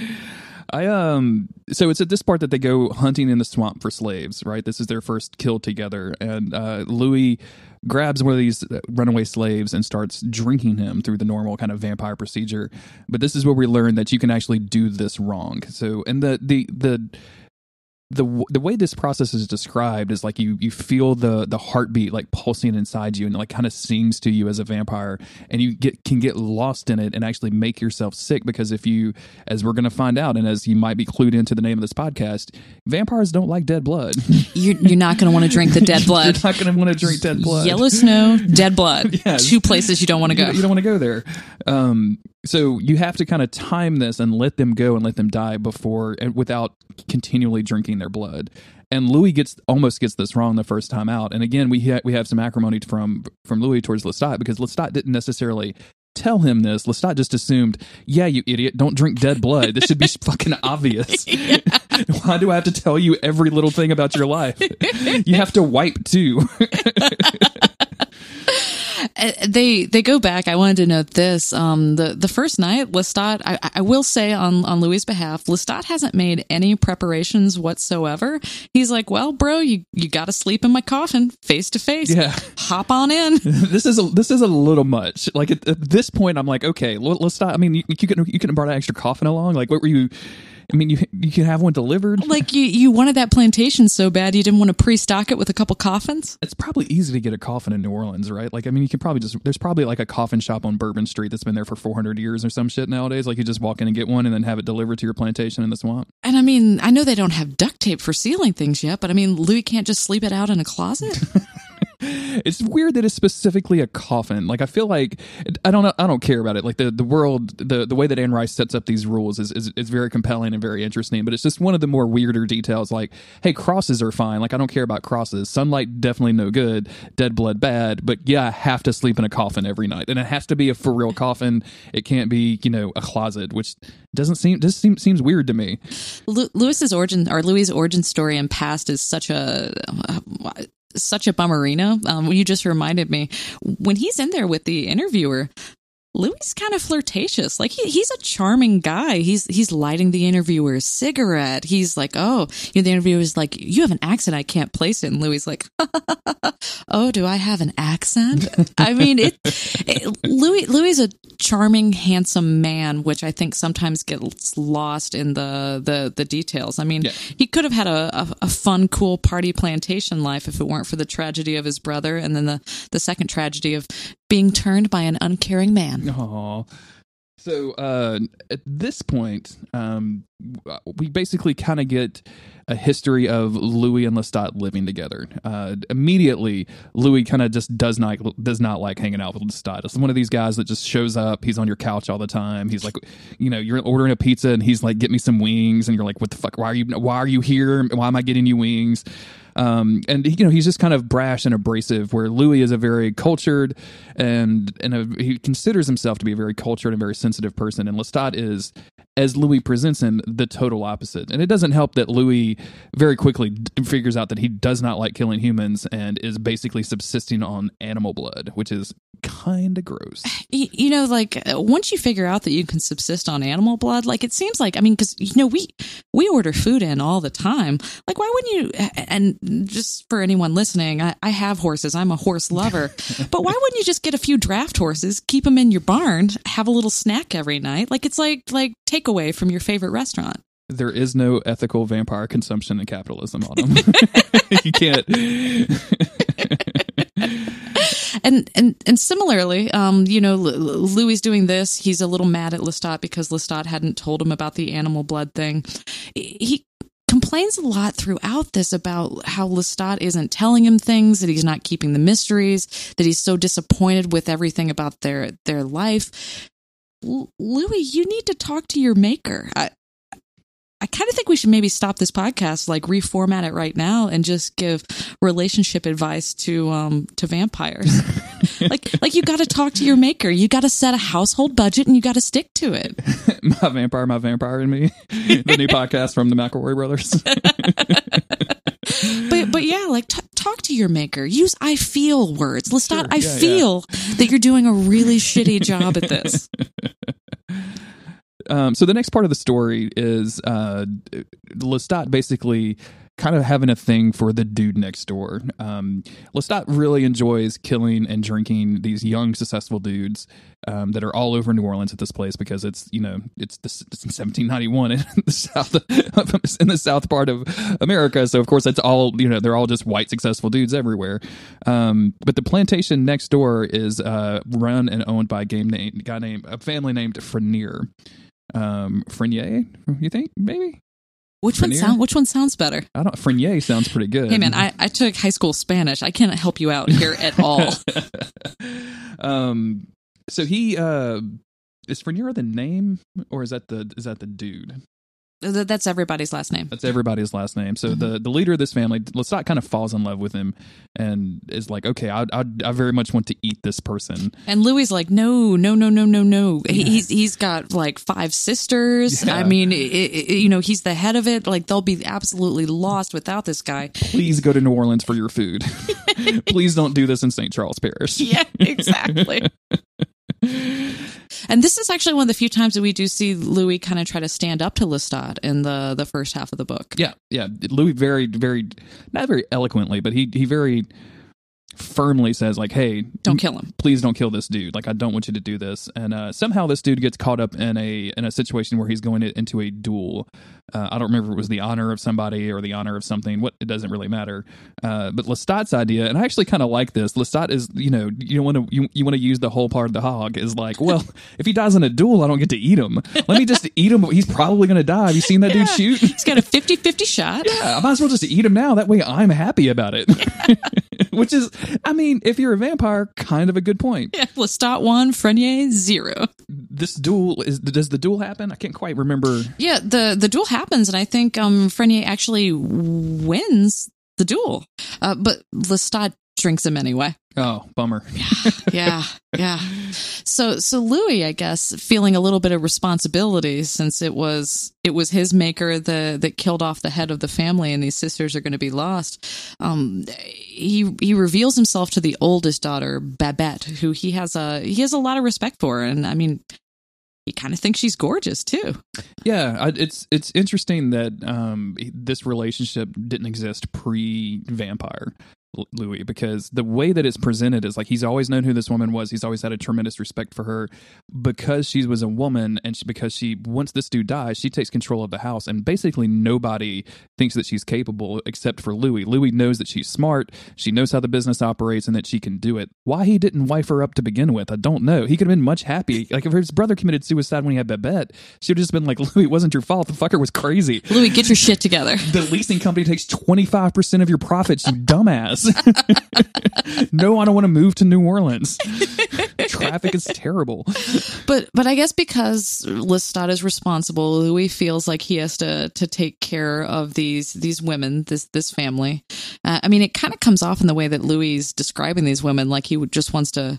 Speaker 1: I um so it's at this part that they go hunting in the swamp for slaves, right? This is their first kill together and uh Louis grabs one of these uh, runaway slaves and starts drinking him through the normal kind of vampire procedure. But this is where we learn that you can actually do this wrong. So and the the the the the way this process is described is like you you feel the the heartbeat like pulsing inside you and like kind of sings to you as a vampire and you get can get lost in it and actually make yourself sick because if you as we're going to find out and as you might be clued into the name of this podcast vampires don't like dead blood.
Speaker 2: You're, you're not going to want to drink the dead blood.
Speaker 1: you're not going to want to drink dead blood.
Speaker 2: Yellow snow dead blood. Yes. two places you don't want to go.
Speaker 1: You, you don't want to go there. Um so you have to kind of time this and let them go and let them die before and without continually drinking their blood and Louis gets almost gets this wrong the first time out. And again, we ha- we have some acrimony from from Louis towards Lestat because Lestat didn't necessarily tell him this. Lestat just assumed, yeah, you idiot, don't drink dead blood. This should be fucking obvious. Why do I have to tell you every little thing about your life? you have to wipe too.
Speaker 2: Uh, they they go back. I wanted to note this. Um, the the first night, Lestat. I, I will say on on Louis' behalf, Lestat hasn't made any preparations whatsoever. He's like, "Well, bro, you you got to sleep in my coffin, face to face.
Speaker 1: Yeah.
Speaker 2: hop on in."
Speaker 1: this is a this is a little much. Like at, at this point, I'm like, okay, stop. I mean, you, you could you could have brought an extra coffin along. Like, what were you? I mean, you you can have one delivered.
Speaker 2: Like you, you wanted that plantation so bad you didn't want to pre-stock it with a couple coffins.
Speaker 1: It's probably easy to get a coffin in New Orleans, right? Like, I mean, you can probably just there's probably like a coffin shop on Bourbon Street that's been there for 400 years or some shit nowadays. Like, you just walk in and get one and then have it delivered to your plantation in the swamp.
Speaker 2: And I mean, I know they don't have duct tape for sealing things yet, but I mean, Louis can't just sleep it out in a closet.
Speaker 1: it's weird that it's specifically a coffin. Like I feel like I don't know. I don't care about it. Like the, the world, the, the way that Anne Rice sets up these rules is, is is very compelling and very interesting. But it's just one of the more weirder details. Like, hey, crosses are fine. Like I don't care about crosses. Sunlight definitely no good. Dead blood bad. But yeah, I have to sleep in a coffin every night, and it has to be a for real coffin. It can't be you know a closet, which doesn't seem just seem, seems weird to me.
Speaker 2: Lewis's origin or Louis' origin story and past is such a such a bummerino. Um, you just reminded me when he's in there with the interviewer. Louis kind of flirtatious. Like he, he's a charming guy. He's he's lighting the interviewer's cigarette. He's like, oh, you know, the interviewer's like, you have an accent. I can't place it. And Louis like, oh, do I have an accent? I mean, it, it, Louis Louis is a charming, handsome man, which I think sometimes gets lost in the the the details. I mean, yeah. he could have had a, a, a fun, cool party plantation life if it weren't for the tragedy of his brother, and then the the second tragedy of being turned by an uncaring man.
Speaker 1: Aww. So uh, at this point, um, we basically kind of get a history of Louis and Lestat living together. Uh, immediately, Louis kind of just does not does not like hanging out with Lestat. It's one of these guys that just shows up. He's on your couch all the time. He's like, you know, you're ordering a pizza and he's like, "Get me some wings," and you're like, "What the fuck? Why are you? Why are you here? Why am I getting you wings?" Um, and you know he's just kind of brash and abrasive. Where Louis is a very cultured and and a, he considers himself to be a very cultured and very sensitive person, and Lestat is as Louis presents him, the total opposite. And it doesn't help that Louis very quickly figures out that he does not like killing humans and is basically subsisting on animal blood, which is kind of gross.
Speaker 2: You know, like uh, once you figure out that you can subsist on animal blood, like it seems like, I mean, because, you know, we, we order food in all the time. Like, why wouldn't you? And just for anyone listening, I, I have horses. I'm a horse lover. but why wouldn't you just get a few draft horses, keep them in your barn, have a little snack every night? Like, it's like, like takeaway from your favorite restaurant.
Speaker 1: There is no ethical vampire consumption in capitalism, Autumn. you can't.
Speaker 2: And and and similarly, um, you know, Louis doing this. He's a little mad at Lestat because Lestat hadn't told him about the animal blood thing. He complains a lot throughout this about how Lestat isn't telling him things, that he's not keeping the mysteries, that he's so disappointed with everything about their their life. Louis, you need to talk to your maker. I, I kind of think we should maybe stop this podcast, like reformat it right now, and just give relationship advice to um to vampires. like like you got to talk to your maker. You got to set a household budget, and you got to stick to it.
Speaker 1: my vampire, my vampire, and me. the new podcast from the McElroy brothers.
Speaker 2: but but yeah, like t- talk to your maker. Use I feel words. Lestat, sure, I feel yeah. that you're doing a really shitty job at this.
Speaker 1: Um, so the next part of the story is uh, Lestat basically kind of having a thing for the dude next door. Um, Lestat really enjoys killing and drinking these young, successful dudes um, that are all over New Orleans at this place because it's you know it's, this, it's 1791 in the south in the south part of America. So of course it's all you know they're all just white successful dudes everywhere. Um, but the plantation next door is uh, run and owned by a game name, guy named a family named Freniere. Um, Freniere, you think maybe?
Speaker 2: Which one sound? Which one sounds better?
Speaker 1: I don't. Freniere sounds pretty good.
Speaker 2: Hey man, I, I took high school Spanish. I can't help you out here at all.
Speaker 1: um, so he uh, is Freniere the name, or is that the is that the dude?
Speaker 2: Th- That's everybody's last name.
Speaker 1: That's everybody's last name. So
Speaker 2: Mm-hmm.
Speaker 1: the the leader of this family, Lestat, kind of falls in love with him and is like, okay, I I, I very much want to eat this person.
Speaker 2: And Louis is like, no, no, no, no, no, no. He, he's he's got like five sisters.
Speaker 1: Yeah.
Speaker 2: I mean, i i you know, he's the head of it. Like they'll be absolutely lost without this guy.
Speaker 1: Please go to New Orleans for your food. Please don't do this in St. Charles Parish.
Speaker 2: Yeah, exactly. and this is actually one of the few times that we do see Louis kind of try to stand up to Lestat in the the first half of the book.
Speaker 1: Yeah, yeah. Louis very, very, not very eloquently, but he he very firmly says like, "Hey,
Speaker 2: Don't kill him.
Speaker 1: please don't kill this dude. Like, I don't want you to do this." And uh, somehow this dude gets caught up in a in a situation where he's going to, into a duel. Uh, I don't remember if it was the honor of somebody or the honor of something. What it doesn't really matter. Uh, but Lestat's idea, and I actually kind of like this. Lestat is, you know, you want to you, you want to use the whole part of the hog is like, well, if he dies in a duel, I don't get to eat him. Let me just eat him. He's probably going to die. Have you seen that dude shoot?
Speaker 2: He's got a 50-50 shot.
Speaker 1: Yeah, I might as well just eat him now. That way I'm happy about it. Which is, I mean, if you're a vampire, kind of a good point.
Speaker 2: Yeah, Lestat one, Freniere zero.
Speaker 1: This duel is does the duel happen? I can't quite remember.
Speaker 2: Yeah, the the duel happens, and I think um Freniere actually wins the duel, uh, but Lestat drinks him anyway.
Speaker 1: Oh, bummer.
Speaker 2: Yeah, yeah. yeah. So so Louis, I guess, feeling a little bit of responsibility since it was it was his maker the that killed off the head of the family, and these sisters are going to be lost. Um, he he reveals himself to the oldest daughter, Babette, who he has a he has a lot of respect for, and I mean. He kind of thinks she's gorgeous too.
Speaker 1: Yeah, it's it's interesting that um, this relationship didn't exist pre vampire. Louis because the way that it's presented is like he's always known who this woman was. He's always had a tremendous respect for her because she was a woman and she, because she once this dude dies, she takes control of the house and basically nobody thinks that she's capable except for Louis. Louis knows that she's smart, she knows how the business operates and that she can do it. Why he didn't wife her up to begin with, I don't know. He could have been much happy. Like if his brother committed suicide when he had Babette, she would have just been like, Louis, it wasn't your fault. The fucker was crazy.
Speaker 2: Louis, get your shit together.
Speaker 1: The leasing company takes 25% of your profits, you dumbass. no, I don't want to move to New Orleans. Traffic is terrible.
Speaker 2: But but I guess because Lestat is responsible, Louis feels like he has to to take care of these these women, this this family. Uh, I mean, it kind of comes off in the way that Louis is describing these women, like he just wants to.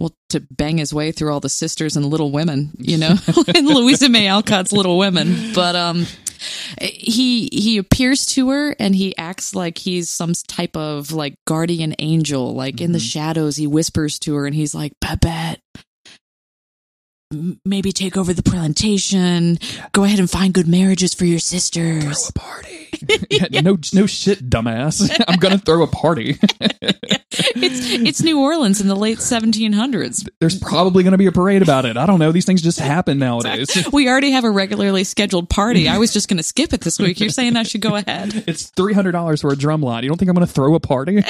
Speaker 2: Well, to bang his way through all the sisters and Little Women, you know, and Louisa May Alcott's Little Women. But um, he he appears to her and he acts like he's some type of like guardian angel. Like in the mm-hmm. shadows, he whispers to her and he's like, Babette, maybe take over the plantation. Go ahead and find good marriages for your sisters.
Speaker 1: Throw a Party. yeah, No, no shit, dumbass. I'm gonna throw a party.
Speaker 2: It's it's New Orleans in the late 1700s.
Speaker 1: There's probably gonna be a parade about it. I don't know. These things just happen nowadays.
Speaker 2: We already have a regularly scheduled party. I was just going to skip it this week. You're saying I should go ahead.
Speaker 1: It's three hundred dollars for a drum line. You don't think I'm gonna throw a party?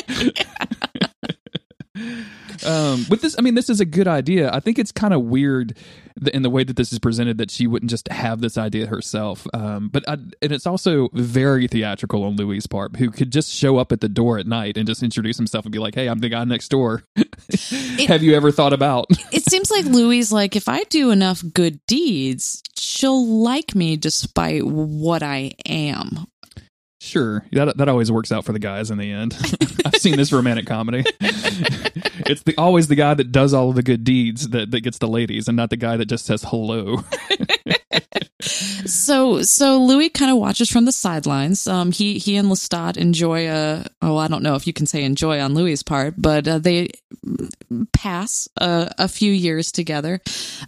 Speaker 1: Um, with this, I mean, this is a good idea. I think it's kind of weird th- in the way that this is presented that she wouldn't just have this idea herself. Um, but I, and it's also very theatrical on Louis' part, who could just show up at the door at night and just introduce himself and be like, "Hey, I'm the guy next door. have you ever thought about?"
Speaker 2: It seems like Louis like, if I do enough good deeds, she'll like me despite what I am.
Speaker 1: Sure, that that always works out for the guys in the end. I've seen this romantic comedy. It's the always the guy that does all of the good deeds that, that gets the ladies, and not the guy that just says hello.
Speaker 2: So so Louis kind of watches from the sidelines. Um, he he and Lestat enjoy a oh I don't know if you can say enjoy on Louis's part, but uh, they pass a, a few years together.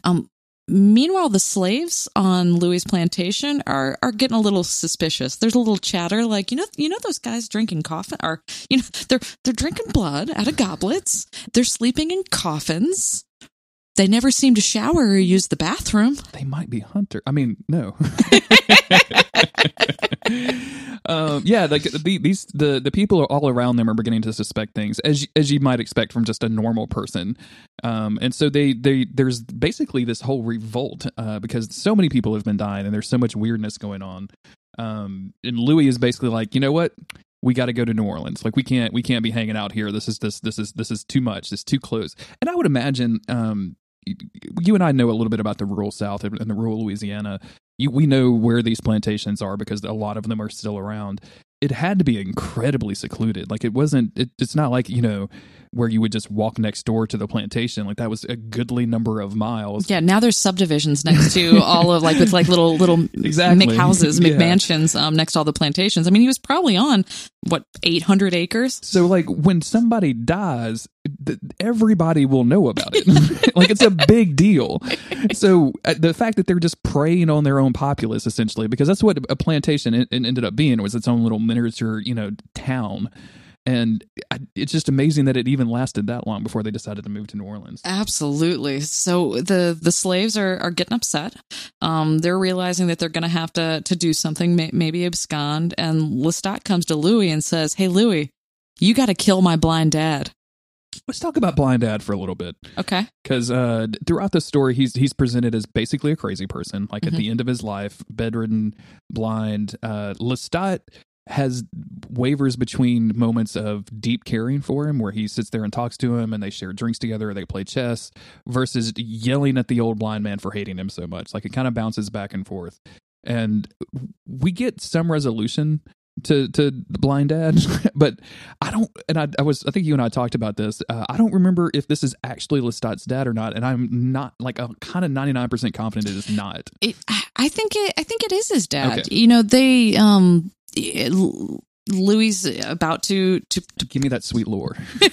Speaker 2: Um, meanwhile, the slaves on Louis's plantation are are getting a little suspicious. There's a little chatter, like you know you know those guys drinking coffin, or you know they're they're drinking blood out of goblets. They're sleeping in coffins. They never seem to shower or use the bathroom.
Speaker 1: they might be hunter. I mean, no. um, yeah, like the, these the the people are all around them are beginning to suspect things as as you might expect from just a normal person. Um, and so they they there's basically this whole revolt uh, because so many people have been dying and there's so much weirdness going on. Um, and Louis is basically like, you know what? We got to go to New Orleans. Like we can't we can't be hanging out here. This is this this is this is too much. It's too close. And I would imagine um, you and I know a little bit about the rural South and the rural Louisiana. you, we know where these plantations are because a lot of them are still around. It had to be incredibly secluded. Like it wasn't. It, it's not like you know where you would just walk next door to the plantation. Like that was a goodly number of miles.
Speaker 2: Yeah, now there's subdivisions next to all of like with like little little
Speaker 1: Exactly.
Speaker 2: McHouses,
Speaker 1: Yeah.
Speaker 2: McMansions um, next to all the plantations. I mean, he was probably on what 800 acres.
Speaker 1: So like when somebody dies, th- everybody will know about it. like it's a big deal. So uh, the fact that they're just preying on their own populace essentially, because that's what a plantation en- ended up being was its own little miniature, you know, town. And I, it's just amazing that it even lasted that long before they decided to move to New Orleans.
Speaker 2: Absolutely. So the the slaves are are getting upset. Um, they're realizing that they're going to have to to do something, may, maybe abscond. And Lestat comes to Louis and says, "Hey, Louis, you got to kill my blind dad."
Speaker 1: Let's talk about Blind Dad for a little bit.
Speaker 2: Okay.
Speaker 1: because uh, throughout the story, he's he's presented as basically a crazy person. Like at
Speaker 2: Mhm.
Speaker 1: the end of his life, bedridden, blind. Uh, Lestat has wavers between moments of deep caring for him, where he sits there and talks to him, and they share drinks together, or they play chess, versus yelling at the old blind man for hating him so much. Like it kind of bounces back and forth, and we get some resolution to to the blind dad but i don't and I, I was i think you and i talked about this uh, i don't remember if this is actually lestat's dad or not and i'm not like i'm kind of 99% confident it is not
Speaker 2: It, I- think it. I think it is his dad.
Speaker 1: Okay.
Speaker 2: You know, they um, L- Louis is about to to
Speaker 1: give me that sweet lore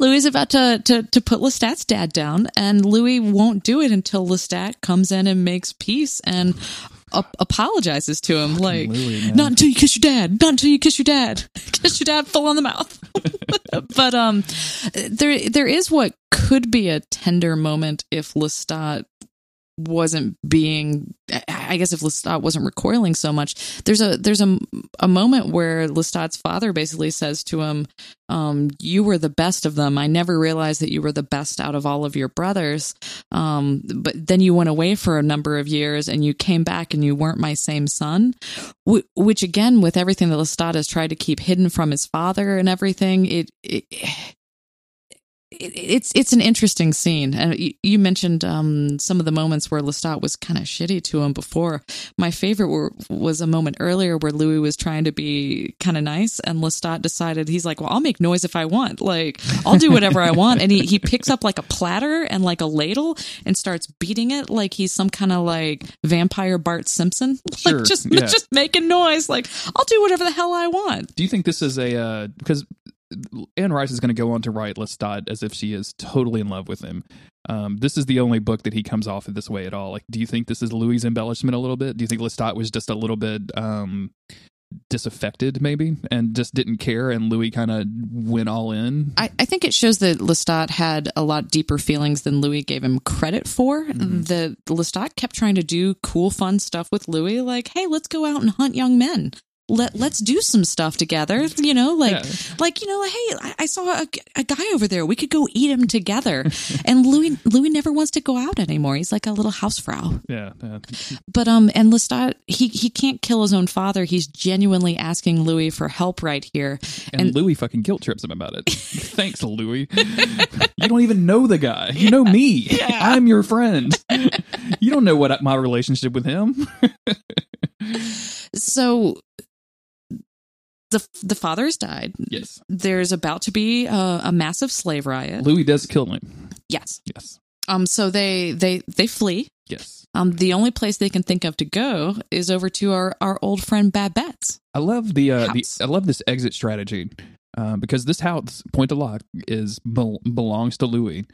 Speaker 2: Louis is about to, to to put Lestat's dad down, and Louis won't do it until Lestat comes in and makes peace and ap- apologizes to him. Like, not until you kiss your dad. Not until you kiss your dad. kiss your dad full on the mouth. but um, there there is what could be a tender moment if Lestat wasn't being I guess if Lestat wasn't recoiling so much there's a there's a, a moment where Lestat's father basically says to him um you were the best of them. I never realized that you were the best out of all of your brothers. Um but then you went away for a number of years and you came back and you weren't my same son. Wh- which again with everything that Lestat has tried to keep hidden from his father and everything it, it it, it's it's an interesting scene, and you, you mentioned um, some of the moments where Lestat was kind of shitty to him before. My favorite were, was a moment earlier where Louis was trying to be kind of nice, and Lestat decided he's like, "Well, I'll make noise if I want. Like, I'll do whatever I want." And he he picks up like a platter and like a ladle and starts beating it like he's some kind of like vampire Bart Simpson,
Speaker 1: Sure,
Speaker 2: like just
Speaker 1: yeah.
Speaker 2: just making noise. Like, I'll do whatever the hell I want.
Speaker 1: do you think this is a uh because anne rice is going to go on to write lestat as if she is totally in love with him um, this is the only book that he comes off of this way at all. Like, do you think this is Louis' embellishment a little bit? Do you think Lestat was just a little bit um, disaffected, maybe, and just didn't care, and Louis kind of went all in?
Speaker 2: I, I think it shows that Lestat had a lot deeper feelings than Louis gave him credit for.
Speaker 1: Mm-hmm.
Speaker 2: The Lestat kept trying to do cool, fun stuff with Louis, like, "Hey, let's go out and hunt young men. Let Let's do some stuff together." You know, like,
Speaker 1: Yeah.
Speaker 2: like you know, like, hey, I, I saw a, a guy over there. We could go eat him together. and Louis Louis never wants to go out anymore. He's like a little housefrau.
Speaker 1: Yeah, yeah.
Speaker 2: But um, and Lestat, he he can't kill his own father. He's genuinely asking Louis for help right here.
Speaker 1: And,
Speaker 2: And-
Speaker 1: Louis fucking guilt trips him about it. Thanks, Louis. you don't even know the guy. You know me. I'm your friend. you don't know what my relationship with him.
Speaker 2: so the the father has died.
Speaker 1: yes,
Speaker 2: There's about to be a, a massive slave riot.
Speaker 1: Louis does kill him.
Speaker 2: Yes.
Speaker 1: Yes,
Speaker 2: Um. So they they they flee.
Speaker 1: yes.
Speaker 2: Um. The only place they can think of to go is over to our our old friend Babette's.
Speaker 1: I love the uh, the I love this exit strategy uh, because this house Pointe du Lac is bel- belongs to Louis,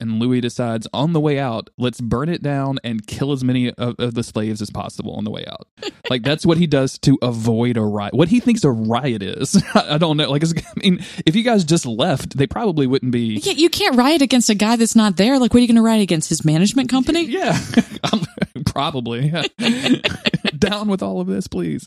Speaker 1: and Louis decides on the way out, let's burn it down and kill as many of, of the slaves as possible on the way out. like that's what he does to avoid a riot. What he thinks a riot is, I don't know. Like it's- I mean, if you guys just left, they probably wouldn't be.
Speaker 2: Yeah, you can't riot against a guy that's not there. Like, what are you going to riot against? His management company?
Speaker 1: Yeah, probably. Down with all of this, please.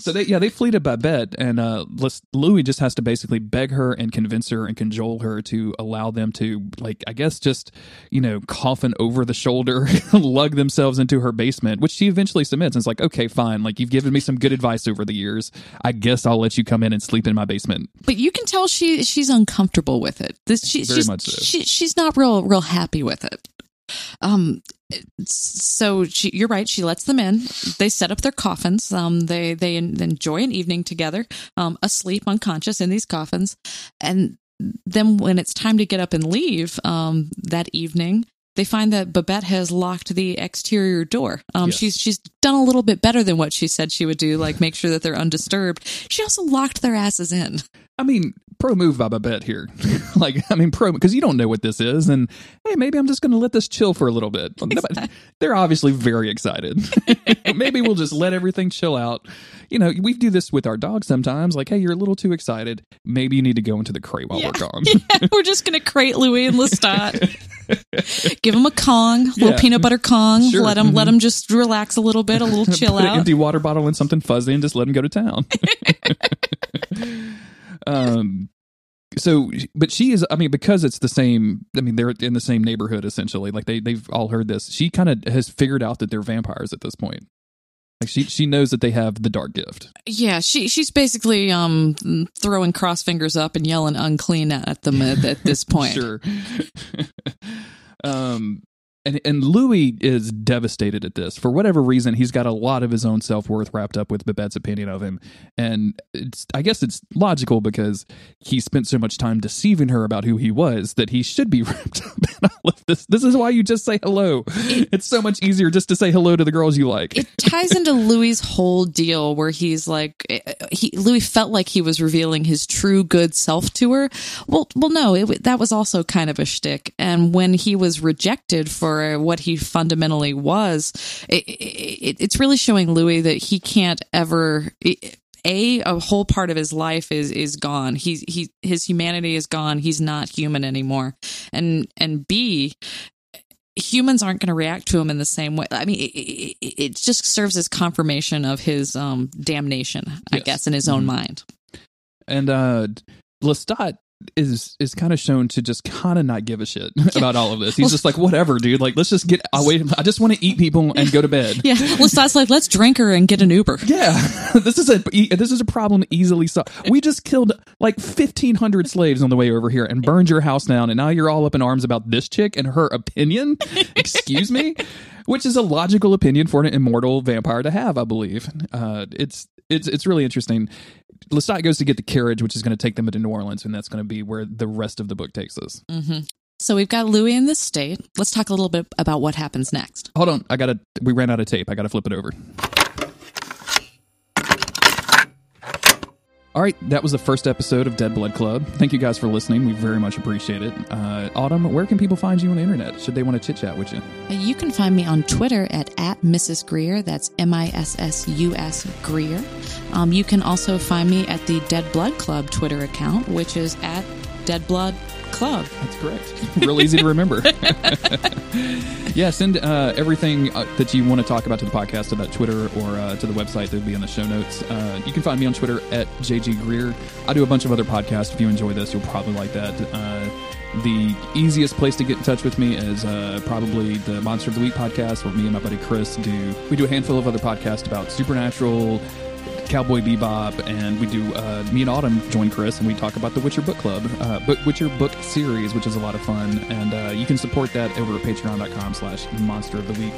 Speaker 1: So they, yeah, they flee to Babette, and uh, Louis just has to basically beg her and convince her and cajole her to allow them to, like, I guess, just you know, coffin over the shoulder, lug themselves into her basement, which she eventually submits. And it's like, okay, fine, like you've given me some good advice over the years. I guess I'll let you come in and sleep in my basement.
Speaker 2: But you can tell she she's uncomfortable with it. This she,
Speaker 1: Very
Speaker 2: she's
Speaker 1: much so.
Speaker 2: she, she's not real real happy with it. Um, so she, you're right. She lets them in. They set up their coffins. Um, they they enjoy an evening together, um, asleep, unconscious in these coffins, and then when it's time to get up and leave, um, that evening, they find that Babette has locked the exterior door. Um, yes. She's she's done a little bit better than what she said she would do, like make sure that they're undisturbed. She also locked their asses in.
Speaker 1: I mean, pro move by Babette here. like, I mean, pro because you don't know what this is, and hey, maybe I'm just going to let this chill for a little bit. Exactly. They're obviously very excited. maybe we'll just let everything chill out. You know, we do this with our dogs sometimes. Like, hey, you're a little too excited. Maybe you need to go into the crate while
Speaker 2: yeah.
Speaker 1: we're gone.
Speaker 2: yeah, we're just going to crate Louis and Lestat. Give him a Kong, a little yeah. peanut butter Kong. Sure. Let him mm-hmm. let him just relax a little bit, a little chill
Speaker 1: Put
Speaker 2: out.
Speaker 1: An empty water bottle in something fuzzy and just let him go to town. Um, so but she is i mean because it's the same i mean they're in the same neighborhood essentially like they they've all heard this she kind of has figured out that they're vampires at this point like she she knows that they have the dark gift.
Speaker 2: Yeah, she she's basically um throwing cross fingers up and yelling unclean at them at, at this point.
Speaker 1: sure. um and and Louis is devastated at this for whatever reason. He's got a lot of his own self worth wrapped up with Babette's opinion of him, and it's I guess it's logical because he spent so much time deceiving her about who he was that he should be wrapped up in all of this. This is why you just say hello. It, it's so much easier just to say hello to the girls you like.
Speaker 2: It ties into Louis's whole deal where he's like eh, he Louis felt like he was revealing his true good self to her. Well, well, no, it, that was also kind of a shtick, and when he was rejected for what he fundamentally was, it, it, it's really showing Louis that he can't ever. a a whole part of his life is is gone. He's he his humanity is gone. He's not human anymore. And and B humans aren't going to react to him in the same way. I mean, it, it, it just serves as confirmation of his um, damnation, I yes. guess, in his own mm-hmm. mind.
Speaker 1: And uh, Lestat is is kind of shown to just kind of not give a shit about all of this. He's just like, whatever, dude. Like, let's just get away. I just want to eat people and go to bed.
Speaker 2: Yeah, Lestat's like, let's drink her and get an Uber.
Speaker 1: Yeah, this is a this is a problem easily solved. We just killed like fifteen hundred slaves on the way over here and burned your house down, and now you're all up in arms about this chick and her opinion. Excuse me, which is a logical opinion for an immortal vampire to have, I believe. Uh, it's it's it's really interesting. Lestat goes to get the carriage, which is going to take them to New Orleans, and that's going to be where the rest of the book takes us.
Speaker 2: Mm-hmm. So we've got Louis in the state. Let's talk a little bit about what happens next.
Speaker 1: Hold on, I got to. We ran out of tape. I got to flip it over. All right, that was the first episode of Dead Blood Club. Thank you guys for listening. We very much appreciate it. Uh, Autumn, where can people find you on the internet? Should they want to chit chat with you?
Speaker 2: You can find me on Twitter at, at Mrs. Greer. That's M I S S U S Greer. Um, you can also find me at the Dead Blood Club Twitter account, which is at Dead Blood Club.
Speaker 1: That's correct. Real easy to remember. yeah, send uh, everything uh, that you want to talk about to the podcast to that Twitter or uh, to the website that will be in the show notes. Uh, you can find me on Twitter at JG Greer. I do a bunch of other podcasts. If you enjoy this, you'll probably like that. Uh, the easiest place to get in touch with me is uh, probably the Monster of the Week podcast, where me and my buddy Chris do. We do a handful of other podcasts about supernatural, Cowboy Bebop, and we do uh, me and Autumn join Chris and we talk about the Witcher book club, uh, book Witcher book series, which is a lot of fun, and uh, you can support that over at Patreon.com/slash Monster of the Week.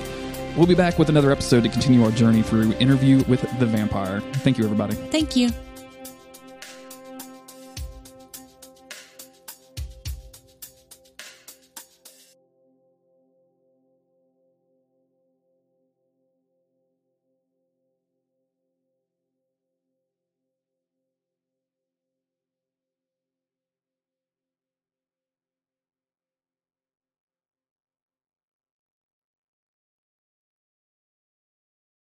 Speaker 1: We'll be back with another episode to continue our journey through Interview with the Vampire. Thank you, everybody.
Speaker 2: Thank you.